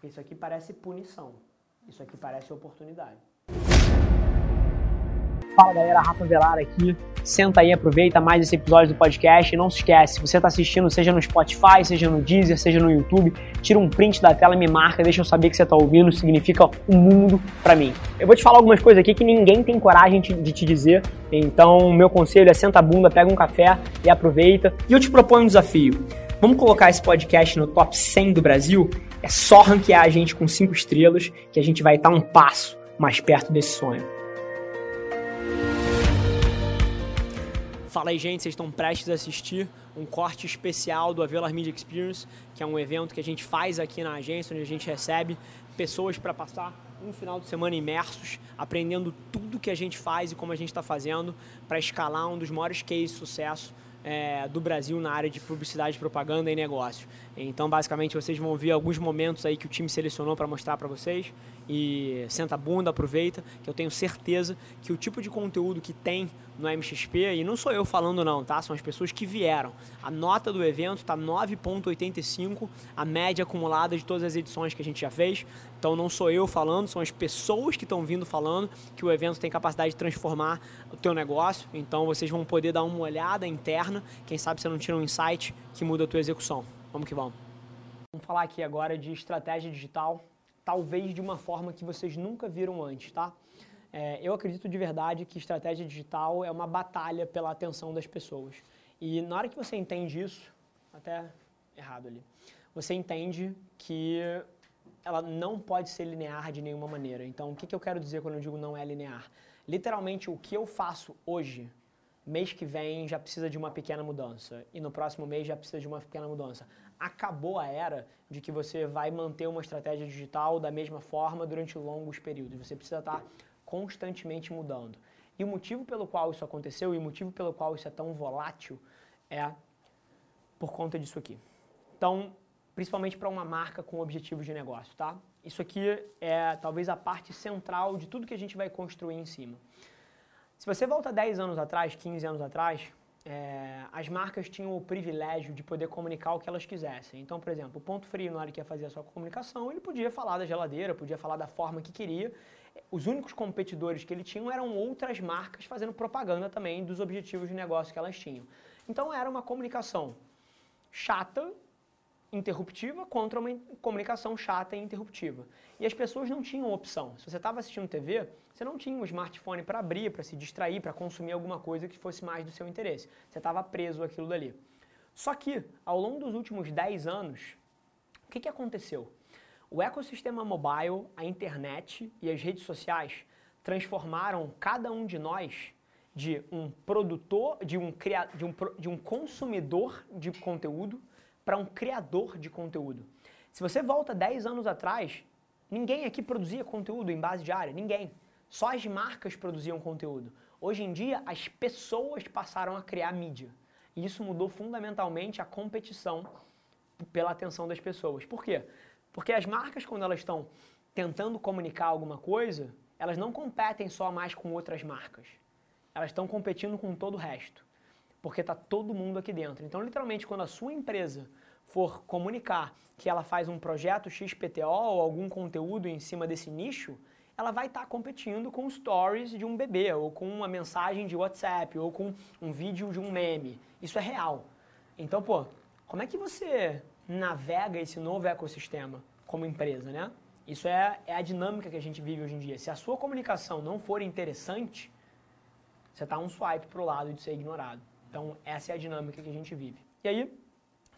Porque isso aqui parece punição. Isso aqui parece oportunidade. Fala galera, Rafa Velar aqui. Senta aí, aproveita mais esse episódio do podcast e não se esquece, se você está assistindo, seja no Spotify, seja no Deezer, seja no YouTube, tira um print da tela, me marca, deixa eu saber que você está ouvindo, significa um mundo para mim. Eu vou te falar algumas coisas aqui que ninguém tem coragem de te dizer, então meu conselho é senta a bunda, pega um café e aproveita. E eu te proponho um desafio. Vamos colocar esse podcast no top 100 do Brasil? É só ranquear a gente com 5 estrelas que a gente vai estar um passo mais perto desse sonho. Fala aí, gente, vocês estão prestes a assistir um corte especial do Avelar Media Experience, que é um evento que a gente faz aqui na agência, onde a gente recebe pessoas para passar um final de semana imersos, aprendendo tudo que a gente faz e como a gente está fazendo para escalar um dos maiores cases de sucesso é, do Brasil na área de publicidade, propaganda e negócio. Então, basicamente, vocês vão ver alguns momentos aí que o time selecionou para mostrar para vocês e senta a bunda, aproveita, que eu tenho certeza que o tipo de conteúdo que tem no MXP, e não sou eu falando não, tá? São as pessoas que vieram. A nota do evento está 9.85, a média acumulada de todas as edições que a gente já fez. Então não sou eu falando, são as pessoas que estão vindo falando que o evento tem capacidade de transformar o teu negócio. Então vocês vão poder dar uma olhada interna, quem sabe você não tira um insight que muda a tua execução. Vamos que vamos. Vamos falar aqui agora de estratégia digital talvez de uma forma que vocês nunca viram antes, tá? É, eu acredito de verdade que estratégia digital é uma batalha pela atenção das pessoas. E na hora que você entende isso, até errado ali, você entende que ela não pode ser linear de nenhuma maneira. Então, o que, que eu quero dizer quando eu digo não é linear? Literalmente, o que eu faço hoje, mês que vem já precisa de uma pequena mudança. E no próximo mês já precisa de uma pequena mudança acabou a era de que você vai manter uma estratégia digital da mesma forma durante longos períodos. Você precisa estar constantemente mudando. E o motivo pelo qual isso aconteceu e o motivo pelo qual isso é tão volátil é por conta disso aqui. Então, principalmente para uma marca com objetivo de negócio, tá? Isso aqui é talvez a parte central de tudo que a gente vai construir em cima. Se você volta 10 anos atrás, 15 anos atrás, é, as marcas tinham o privilégio de poder comunicar o que elas quisessem. Então, por exemplo, o Ponto Frio, na hora que ia fazer a sua comunicação, ele podia falar da geladeira, podia falar da forma que queria. Os únicos competidores que ele tinha eram outras marcas fazendo propaganda também dos objetivos de negócio que elas tinham. Então, era uma comunicação chata interruptiva contra uma comunicação chata e interruptiva. E as pessoas não tinham opção. Se você estava assistindo TV, você não tinha um smartphone para abrir, para se distrair, para consumir alguma coisa que fosse mais do seu interesse. Você estava preso àquilo dali. Só que, ao longo dos últimos 10 anos, o que, que aconteceu? O ecossistema mobile, a internet e as redes sociais transformaram cada um de nós de um produtor, de um, de um, de um consumidor de conteúdo para um criador de conteúdo. Se você volta 10 anos atrás, ninguém aqui produzia conteúdo em base diária, ninguém. Só as marcas produziam conteúdo. Hoje em dia, as pessoas passaram a criar mídia. E isso mudou fundamentalmente a competição pela atenção das pessoas. Por quê? Porque as marcas, quando elas estão tentando comunicar alguma coisa, elas não competem só mais com outras marcas. Elas estão competindo com todo o resto. Porque está todo mundo aqui dentro. Então, literalmente, quando a sua empresa for comunicar que ela faz um projeto XPTO ou algum conteúdo em cima desse nicho, ela vai estar tá competindo com stories de um bebê, ou com uma mensagem de WhatsApp, ou com um vídeo de um meme. Isso é real. Então, pô, como é que você navega esse novo ecossistema como empresa, né? Isso é, é a dinâmica que a gente vive hoje em dia. Se a sua comunicação não for interessante, você está um swipe para o lado de ser ignorado. Então, essa é a dinâmica que a gente vive. E aí,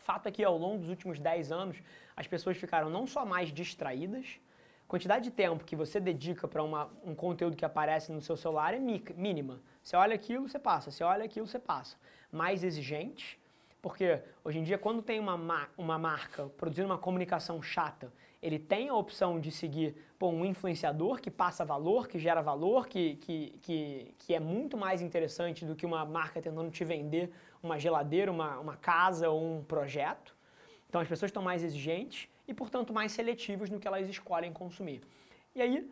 Fato é que ao longo dos últimos 10 anos, as pessoas ficaram não só mais distraídas, quantidade de tempo que você dedica para um conteúdo que aparece no seu celular é mínima. Você olha aquilo, você passa. Você olha aquilo, você passa. Mais exigente, porque hoje em dia, quando tem uma, uma marca produzindo uma comunicação chata, ele tem a opção de seguir pô, um influenciador que passa valor, que gera valor, que, que, que, que é muito mais interessante do que uma marca tentando te vender uma geladeira, uma, uma casa ou um projeto. Então as pessoas estão mais exigentes e, portanto, mais seletivas no que elas escolhem consumir. E aí,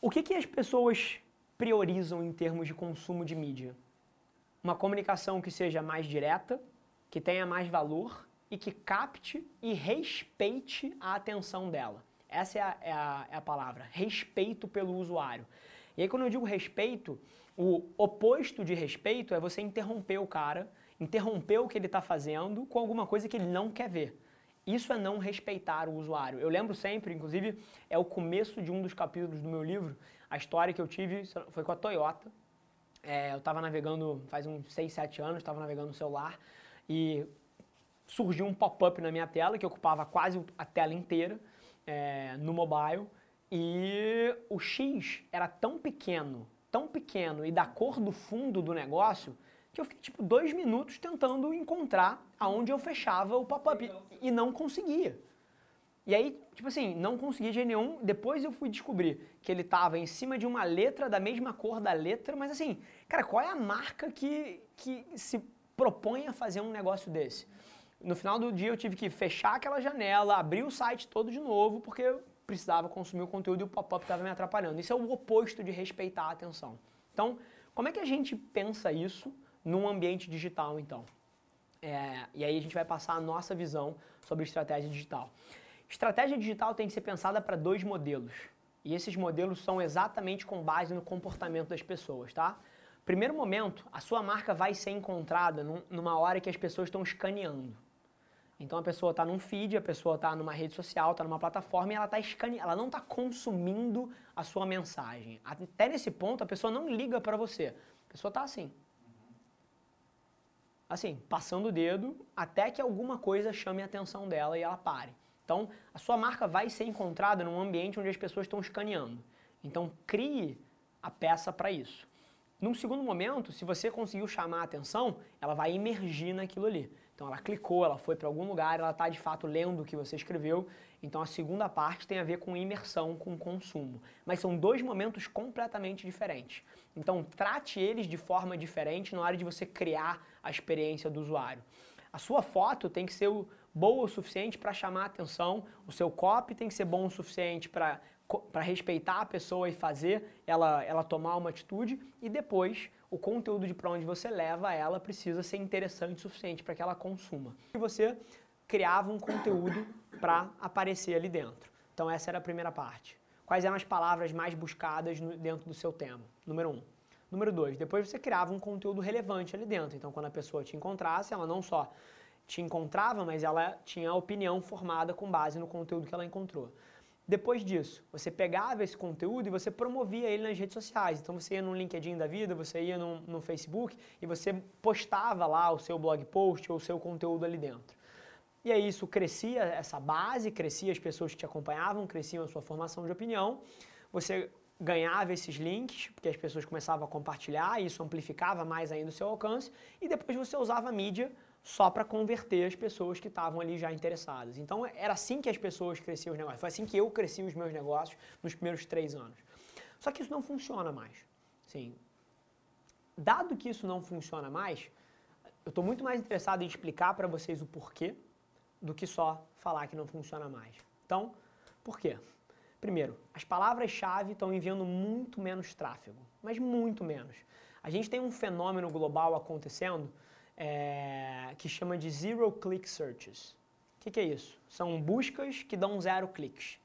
o que, que as pessoas priorizam em termos de consumo de mídia? Uma comunicação que seja mais direta, que tenha mais valor e que capte e respeite a atenção dela. Essa é a, é a, é a palavra, respeito pelo usuário. E aí quando eu digo respeito, o oposto de respeito é você interromper o cara, interromper o que ele está fazendo com alguma coisa que ele não quer ver. Isso é não respeitar o usuário. Eu lembro sempre, inclusive, é o começo de um dos capítulos do meu livro, a história que eu tive foi com a Toyota. É, eu estava navegando faz uns 6, 7 anos, estava navegando no celular e surgiu um pop-up na minha tela que ocupava quase a tela inteira é, no mobile e o X era tão pequeno, tão pequeno e da cor do fundo do negócio que eu fiquei tipo dois minutos tentando encontrar aonde eu fechava o pop-up e não conseguia. E aí, tipo assim, não conseguia de nenhum. Depois eu fui descobrir que ele tava em cima de uma letra da mesma cor da letra, mas assim, cara, qual é a marca que, que se propõe a fazer um negócio desse? No final do dia eu tive que fechar aquela janela, abrir o site todo de novo, porque precisava consumir o conteúdo e o pop-up estava me atrapalhando. Isso é o oposto de respeitar a atenção. Então, como é que a gente pensa isso num ambiente digital, então? É, e aí a gente vai passar a nossa visão sobre estratégia digital. Estratégia digital tem que ser pensada para dois modelos. E esses modelos são exatamente com base no comportamento das pessoas, tá? Primeiro momento, a sua marca vai ser encontrada num, numa hora que as pessoas estão escaneando. Então a pessoa está num feed, a pessoa está numa rede social, está numa plataforma e ela tá escaneando, ela não está consumindo a sua mensagem. Até nesse ponto a pessoa não liga para você. A pessoa está assim assim, passando o dedo até que alguma coisa chame a atenção dela e ela pare. Então, a sua marca vai ser encontrada num ambiente onde as pessoas estão escaneando. Então, crie a peça para isso. Num segundo momento, se você conseguiu chamar a atenção, ela vai emergir naquilo ali. Então ela clicou, ela foi para algum lugar, ela está de fato lendo o que você escreveu. Então a segunda parte tem a ver com imersão, com consumo. Mas são dois momentos completamente diferentes. Então trate eles de forma diferente na hora de você criar a experiência do usuário. A sua foto tem que ser boa o suficiente para chamar a atenção, o seu copy tem que ser bom o suficiente para para respeitar a pessoa e fazer ela, ela tomar uma atitude e depois o conteúdo de para onde você leva ela precisa ser interessante o suficiente para que ela consuma. E você criava um conteúdo para aparecer ali dentro. Então essa era a primeira parte. Quais eram as palavras mais buscadas no, dentro do seu tema? Número um. Número dois, depois você criava um conteúdo relevante ali dentro. Então quando a pessoa te encontrasse, ela não só te encontrava, mas ela tinha a opinião formada com base no conteúdo que ela encontrou. Depois disso, você pegava esse conteúdo e você promovia ele nas redes sociais. Então você ia no LinkedIn da vida, você ia no, no Facebook e você postava lá o seu blog post ou o seu conteúdo ali dentro. E aí isso crescia essa base, crescia as pessoas que te acompanhavam, crescia a sua formação de opinião. Você ganhava esses links, porque as pessoas começavam a compartilhar, e isso amplificava mais ainda o seu alcance, e depois você usava a mídia só para converter as pessoas que estavam ali já interessadas. Então era assim que as pessoas cresciam os negócios. Foi assim que eu cresci os meus negócios nos primeiros três anos. Só que isso não funciona mais. Sim. Dado que isso não funciona mais, eu estou muito mais interessado em explicar para vocês o porquê do que só falar que não funciona mais. Então, por quê? Primeiro, as palavras-chave estão enviando muito menos tráfego, mas muito menos. A gente tem um fenômeno global acontecendo é, que chama de Zero Click Searches. O que, que, é isso? São buscas que dão zero cliques.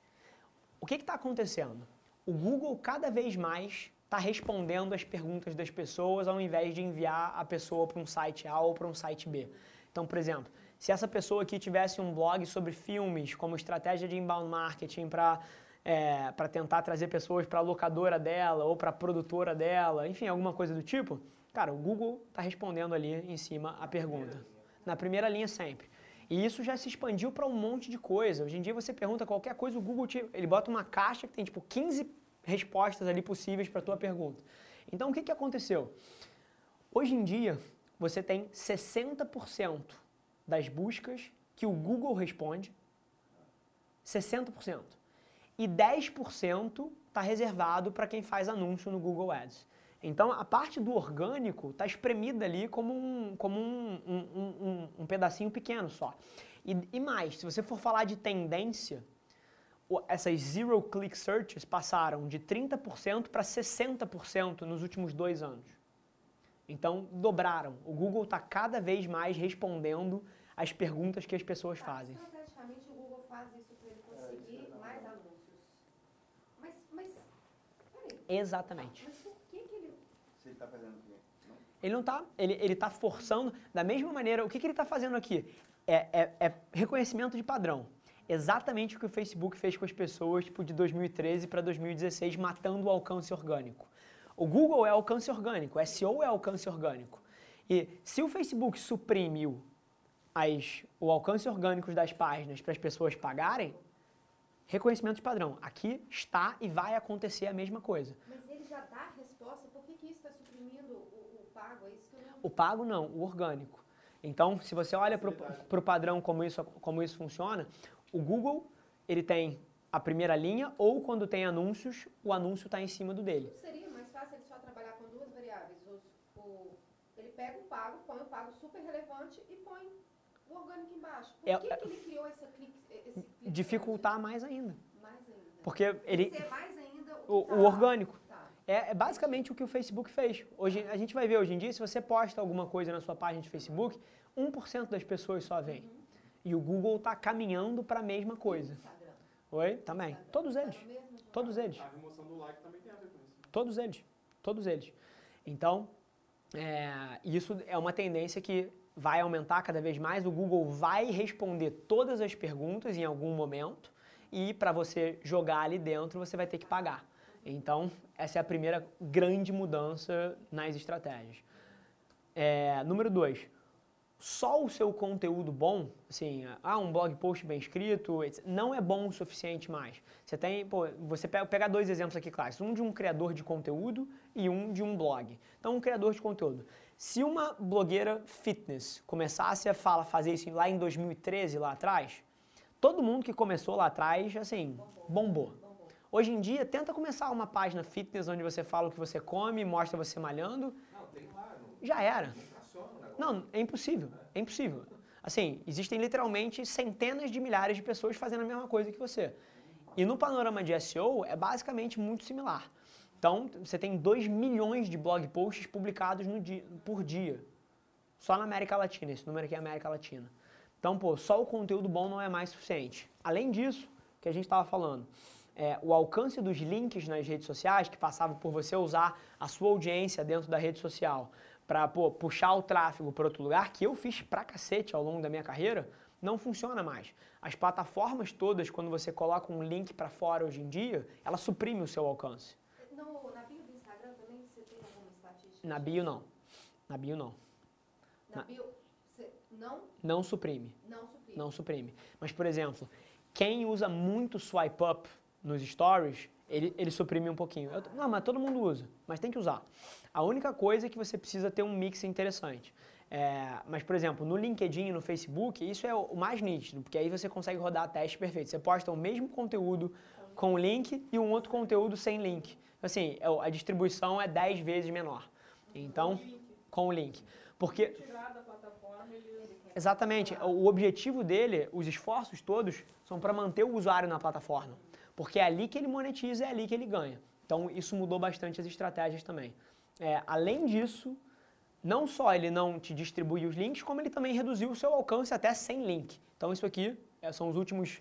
O que está acontecendo? O Google cada vez mais está respondendo as perguntas das pessoas ao invés de enviar a pessoa para um site A ou para um site B. Então, por exemplo, se essa pessoa aqui tivesse um blog sobre filmes, como estratégia de inbound marketing para é, para tentar trazer pessoas para a locadora dela ou para a produtora dela, enfim, alguma coisa do tipo, Cara, o Google está respondendo ali em cima a pergunta. Na primeira linha sempre. E isso já se expandiu para um monte de coisa. Hoje em dia você pergunta qualquer coisa, o Google te, ele bota uma caixa que tem tipo 15 respostas ali possíveis para a tua pergunta. Então o que, que aconteceu? Hoje em dia você tem 60% das buscas que o Google responde, 60%. E 10% está reservado para quem faz anúncio no Google Ads. Então a parte do orgânico está espremida ali como um, como um, um, um, um pedacinho pequeno só. E, e, mais, se você for falar de tendência, essas zero click searches passaram de 30% para 60% nos últimos dois anos. Então dobraram. O Google está cada vez mais respondendo as perguntas que as pessoas fazem. Estrategicamente, o Google faz isso para ele conseguir mais anúncios. Mas, mas, peraí, Exatamente. mas por que que ele... Se ele está fazendo o quê? Não? Ele não está, ele, ele tá forçando, da mesma maneira, o que, que ele está fazendo aqui? É, é, é reconhecimento de padrão. Exatamente o que o Facebook fez com as pessoas, tipo, de 2013 para 2016, matando o alcance orgânico. O Google é alcance orgânico, o SEO é alcance orgânico. E se o Facebook suprimiu as, o alcance orgânico das páginas para as pessoas pagarem, reconhecimento de padrão. Aqui está e vai acontecer a mesma coisa. Mas ele já dá resposta, por que que isso está suprimindo o, o pago? É isso que eu não... O pago não, o orgânico. Então, se você olha para o padrão como isso, como isso funciona, o Google ele tem a primeira linha ou quando tem anúncios, o anúncio está em cima do dele. Seria mais fácil ele só trabalhar com duas variáveis? Os- o- ele pega o pago, põe o pago super relevante e põe o orgânico embaixo. Por É- que, que ele criou essa clique, esse clique Dificultar mais ainda. Mais ainda. Porque ele, Ser mais ainda o, que o tá- orgânico. É, é basicamente o que o Facebook fez. Hoje, a gente vai ver hoje em dia, se você posta alguma coisa na sua página de Facebook, 1% das pessoas só veem. E o Google está caminhando para a mesma coisa. Instagram. Oi? Também. Instagram. Todos eles. Todos eles. A remoção do like também tem a ver com isso. Todos eles. Todos eles. Então, é, isso é uma tendência que vai aumentar cada vez mais. O Google vai responder todas as perguntas em algum momento e para você jogar ali dentro você vai ter que pagar. Então, essa é a primeira grande mudança nas estratégias. É, número dois, só o seu conteúdo bom, assim, ah, um blog post bem escrito, não é bom o suficiente mais. Você tem, pô, você pega, dois exemplos aqui clássicos, um de um criador de conteúdo e um de um blog. Então, um criador de conteúdo. Se uma blogueira fitness começasse a fala, fazer isso lá em 2013, lá atrás, todo mundo que começou lá atrás, assim, bombou. Hoje em dia, tenta começar uma página fitness onde você fala o que você come, mostra você malhando, Não, tem lá, não, já era. não é impossível. É impossível. Assim, existem literalmente centenas de milhares de pessoas fazendo a mesma coisa que você. E no panorama de SEO é basicamente muito similar. Então, você tem 2 milhões de blog posts publicados dia, por dia. Só na América Latina, esse número aqui é América Latina. Então, pô, só o conteúdo bom não é mais suficiente. Além disso, que a gente estava falando, é, o alcance dos links nas redes sociais, que passava por você usar a sua audiência dentro da rede social para puxar o tráfego para outro lugar, que eu fiz pra cacete ao longo da minha carreira, não funciona mais. As plataformas todas, quando você coloca um link para fora hoje em dia, ela suprime o seu alcance. No, na bio do Instagram também você tem alguma estatística? Na bio não. Na bio não. Na bio, você não, Não suprime. não suprime. Não suprime. Mas, por exemplo, quem usa muito swipe up nos stories, ele, ele suprime um pouquinho. Eu- não, mas todo mundo usa, mas tem que usar. A única coisa é que você precisa ter um mix interessante. É, mas, por exemplo, no LinkedIn e no Facebook, isso é o mais nítido, porque aí você consegue rodar teste perfeito. Você posta o mesmo conteúdo com link e um outro conteúdo sem link. Assim, é a distribuição é 10 vezes menor. Então, com o link. Porque. Exatamente. O objetivo dele, os esforços todos, são para manter o usuário na plataforma. Porque é ali que ele monetiza, é ali que ele ganha. Então, isso mudou bastante as estratégias também. É, além disso, não só ele não te distribui os links, como ele também reduziu o seu alcance até sem link. Então, isso aqui é, são os últimos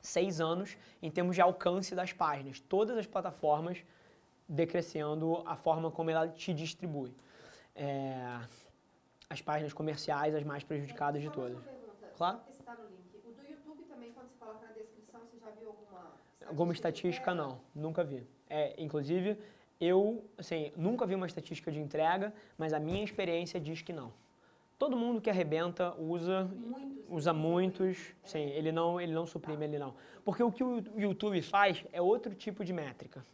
seis anos em termos de alcance das páginas. Todas as plataformas decrescendo a forma como ela te distribui. É, as páginas comerciais, as mais prejudicadas de todas. Claro. Tá no link. O do YouTube também, quando você coloca na descrição, você já viu alguma Alguma de estatística, não. Nunca vi. É, inclusive, eu, assim, nunca vi uma estatística de entrega, mas a minha experiência diz que não. Todo mundo que arrebenta usa, Muitos. usa muitos, sim, ele não, ele não suprime, ele não. Porque o que o YouTube faz é outro tipo de métrica.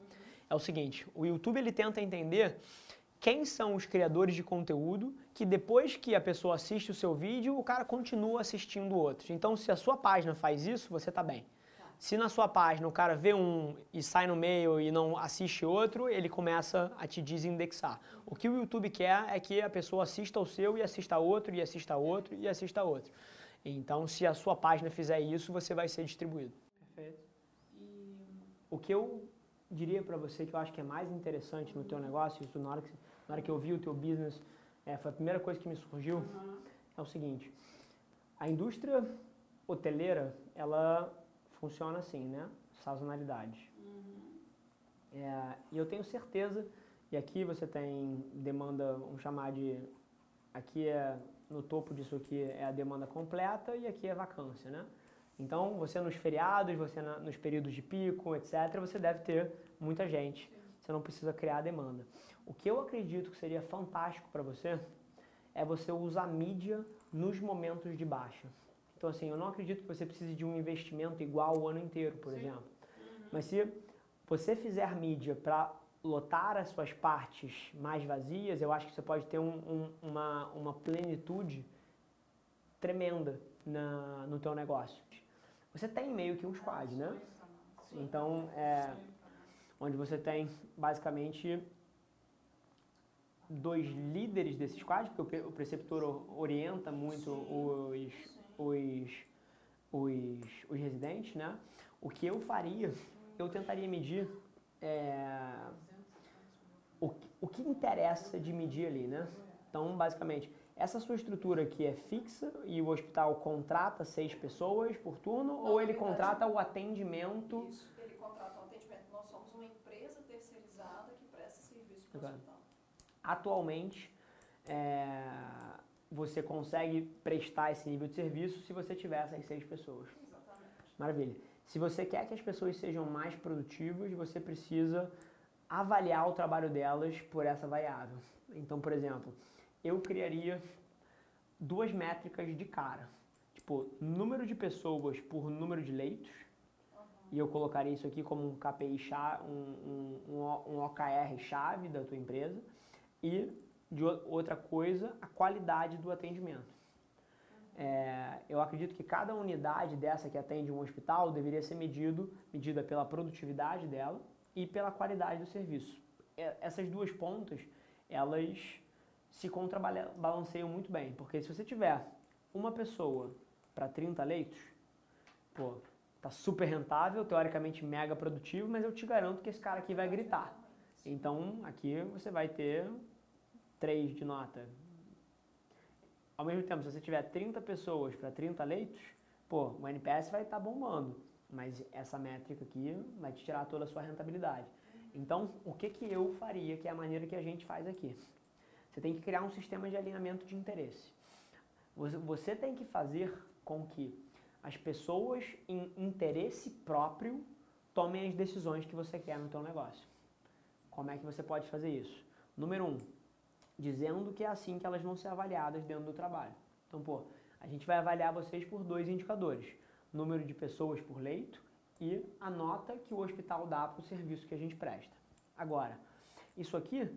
É o seguinte, o YouTube ele tenta entender quem são os criadores de conteúdo que depois que a pessoa assiste o seu vídeo, o cara continua assistindo outros. Então, se a sua página faz isso, você está bem. Se na sua página o cara vê um e sai no meio e não assiste outro, ele começa a te desindexar. O que o YouTube quer é que a pessoa assista ao seu e assista outro, e assista outro, e assista outro. Então, se a sua página fizer isso, você vai ser distribuído. Perfeito. E O que eu diria para você que eu acho que é mais interessante no teu negócio, isso na hora que, na hora que eu vi o teu business, é, foi a primeira coisa que me surgiu, é o seguinte. A indústria hoteleira, ela funciona assim, né? Sazonalidade. É, e eu tenho certeza, e aqui você tem demanda, vamos chamar de, aqui é, no topo disso aqui é a demanda completa e aqui é vacância, né? Então, você nos feriados, você na, nos períodos de pico, etc., você deve ter muita gente. Você não precisa criar demanda. O que eu acredito que seria fantástico para você é você usar mídia nos momentos de baixa. Então, assim, eu não acredito que você precise de um investimento igual o ano inteiro, por Sim. exemplo. Uhum. Mas se você fizer mídia para lotar as suas partes mais vazias, eu acho que você pode ter um, um, uma, uma plenitude tremenda na, no teu negócio. Você tem meio que um squad, né? Então, é, onde você tem basicamente dois líderes desse squad, porque o preceptor orienta muito os, os, os, os residentes, né? O que eu faria, eu tentaria medir é, o, o que interessa de medir ali, né? Então, basicamente, essa sua estrutura aqui é fixa e o hospital contrata seis pessoas por turno Não, ou ele verdade, contrata o atendimento? Isso, ele contrata o atendimento. Nós somos uma empresa terceirizada que presta serviço para o hospital. Atualmente, é, você consegue prestar esse nível de serviço se você tiver essas seis pessoas. Exatamente. Maravilha. Se você quer que as pessoas sejam mais produtivas, você precisa avaliar o trabalho delas por essa variável. Então, por exemplo, eu criaria duas métricas de cara. Tipo, número de pessoas por número de leitos. E eu colocaria isso aqui como um KPI, chave, um, um, um OKR chave da tua empresa. E, de outra coisa, a qualidade do atendimento. É, eu acredito que cada unidade dessa que atende um hospital deveria ser medido, medida pela produtividade dela e pela qualidade do serviço. É, essas duas pontas, elas se contrabalanceiam muito bem, porque se você tiver uma pessoa para 30 leitos, pô, tá super rentável, teoricamente mega produtivo, mas eu te garanto que esse cara aqui vai gritar. Então, aqui você vai ter 3 de nota, ao mesmo tempo, se você tiver 30 pessoas para 30 leitos, pô, o NPS vai estar tá bombando, mas essa métrica aqui vai te tirar toda a sua rentabilidade. Então, o que, que eu faria, que é a maneira que a gente faz aqui? Você tem que criar um sistema de alinhamento de interesse. Você tem que fazer com que as pessoas em interesse próprio tomem as decisões que você quer no seu negócio. Como é que você pode fazer isso? Número um, dizendo que é assim que elas vão ser avaliadas dentro do trabalho. Então, pô, a gente vai avaliar vocês por dois indicadores: número de pessoas por leito e a nota que o hospital dá para o serviço que a gente presta. Agora, isso aqui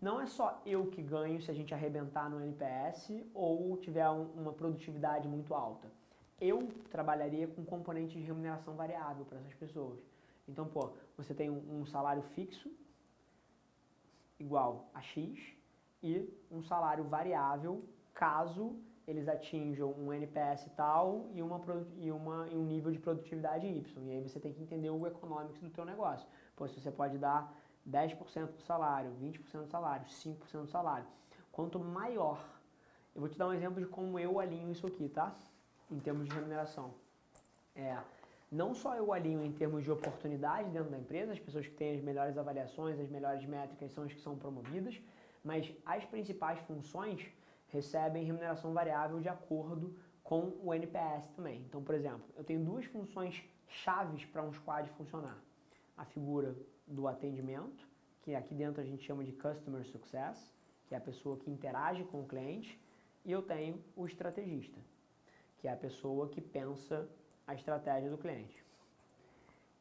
não é só eu que ganho se a gente arrebentar no NPS ou tiver um, uma produtividade muito alta. Eu trabalharia com componente de remuneração variável para essas pessoas. Então, pô, você tem um, salário fixo igual a X e um salário variável caso eles atinjam um NPS tal e, uma, e, uma, e um nível de produtividade Y. E aí você tem que entender o econômico do teu negócio. Pois você pode dar 10% do salário, 20% do salário, 5% do salário. Quanto maior, eu vou te dar um exemplo de como eu alinho isso aqui, tá? Em termos de remuneração. É, não só eu alinho em termos de oportunidade dentro da empresa, as pessoas que têm as melhores avaliações, as melhores métricas são as que são promovidas, mas as principais funções recebem remuneração variável de acordo com o NPS também. Então, por exemplo, eu tenho duas funções chaves para um squad funcionar. A figura do atendimento, que aqui dentro a gente chama de Customer Success, que é a pessoa que interage com o cliente, e eu tenho o estrategista, que é a pessoa que pensa a estratégia do cliente.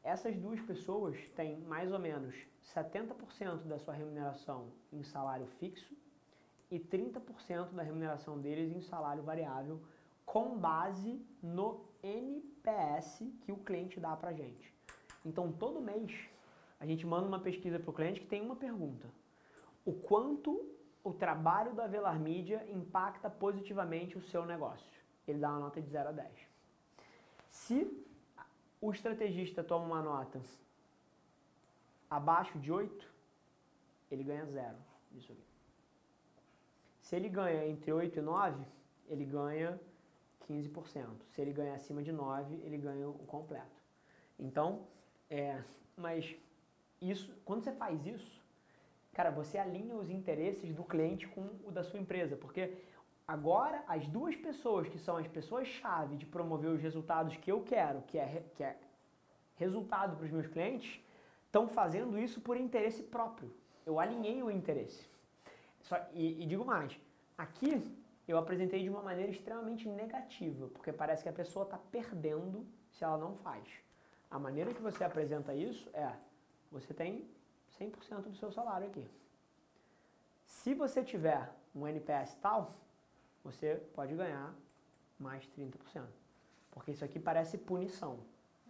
Essas duas pessoas têm mais ou menos 70% da sua remuneração em salário fixo e 30% da remuneração deles em salário variável, com base no NPS que o cliente dá para gente. Então, todo mês, a gente manda uma pesquisa para o cliente que tem uma pergunta: o quanto o trabalho da Velar Mídia impacta positivamente o seu negócio? Ele dá uma nota de 0 a 10. Se o estrategista toma uma nota abaixo de 8, ele ganha zero disso aqui. Se ele ganha entre 8 e 9, ele ganha 15%. Se ele ganha acima de 9, ele ganha o completo. Então, é, mas isso, quando você faz isso, cara, você alinha os interesses do cliente com o da sua empresa, porque agora as duas pessoas que são as pessoas-chave de promover os resultados que eu quero, que é, que é resultado para os meus clientes, estão fazendo isso por interesse próprio. Eu alinhei o interesse. Só, e, e digo mais, aqui eu apresentei de uma maneira extremamente negativa, porque parece que a pessoa está perdendo se ela não faz. A maneira que você apresenta isso é, você tem 100% do seu salário aqui. Se você tiver um NPS tal, você pode ganhar mais 30%. Porque isso aqui parece punição.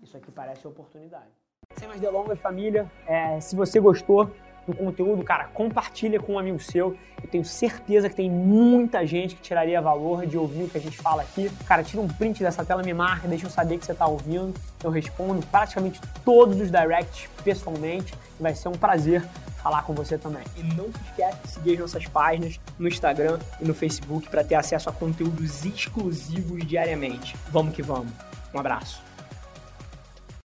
Isso aqui parece oportunidade. Sem mais delongas, família, é, se você gostou, do conteúdo, cara, compartilha com um amigo seu. Eu tenho certeza que tem muita gente que tiraria valor de ouvir o que a gente fala aqui. Cara, tira um print dessa tela, me marca, deixa eu saber que você está ouvindo. Eu respondo praticamente todos os directs pessoalmente. Vai ser um prazer falar com você também. E não se esquece de seguir as nossas páginas no Instagram e no Facebook para ter acesso a conteúdos exclusivos diariamente. Vamos que vamos. Um abraço.